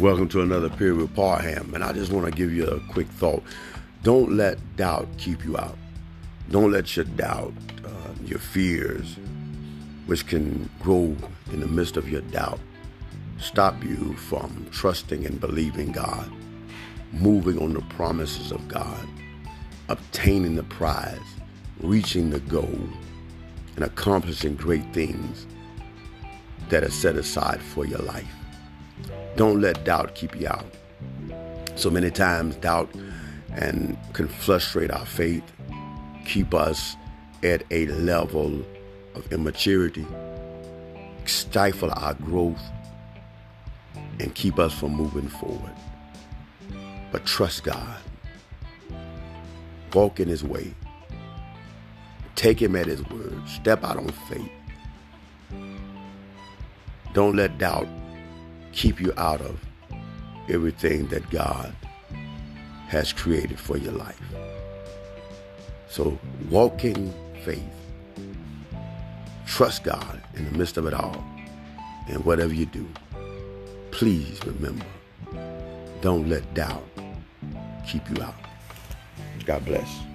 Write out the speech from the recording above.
Welcome to another period with Parham, and I just want to give you a quick thought. Don't let doubt keep you out. Don't let your doubt, uh, your fears, which can grow in the midst of your doubt, stop you from trusting and believing God, moving on the promises of God, obtaining the prize, reaching the goal, and accomplishing great things that are set aside for your life. Don't let doubt keep you out. So many times, doubt and can frustrate our faith, keep us at a level of immaturity, stifle our growth, and keep us from moving forward. But trust God. Walk in His way. Take Him at His word. Step out on faith. Don't let doubt keep you out of everything that God has created for your life. So walking faith. Trust God in the midst of it all. And whatever you do, please remember, don't let doubt keep you out. God bless.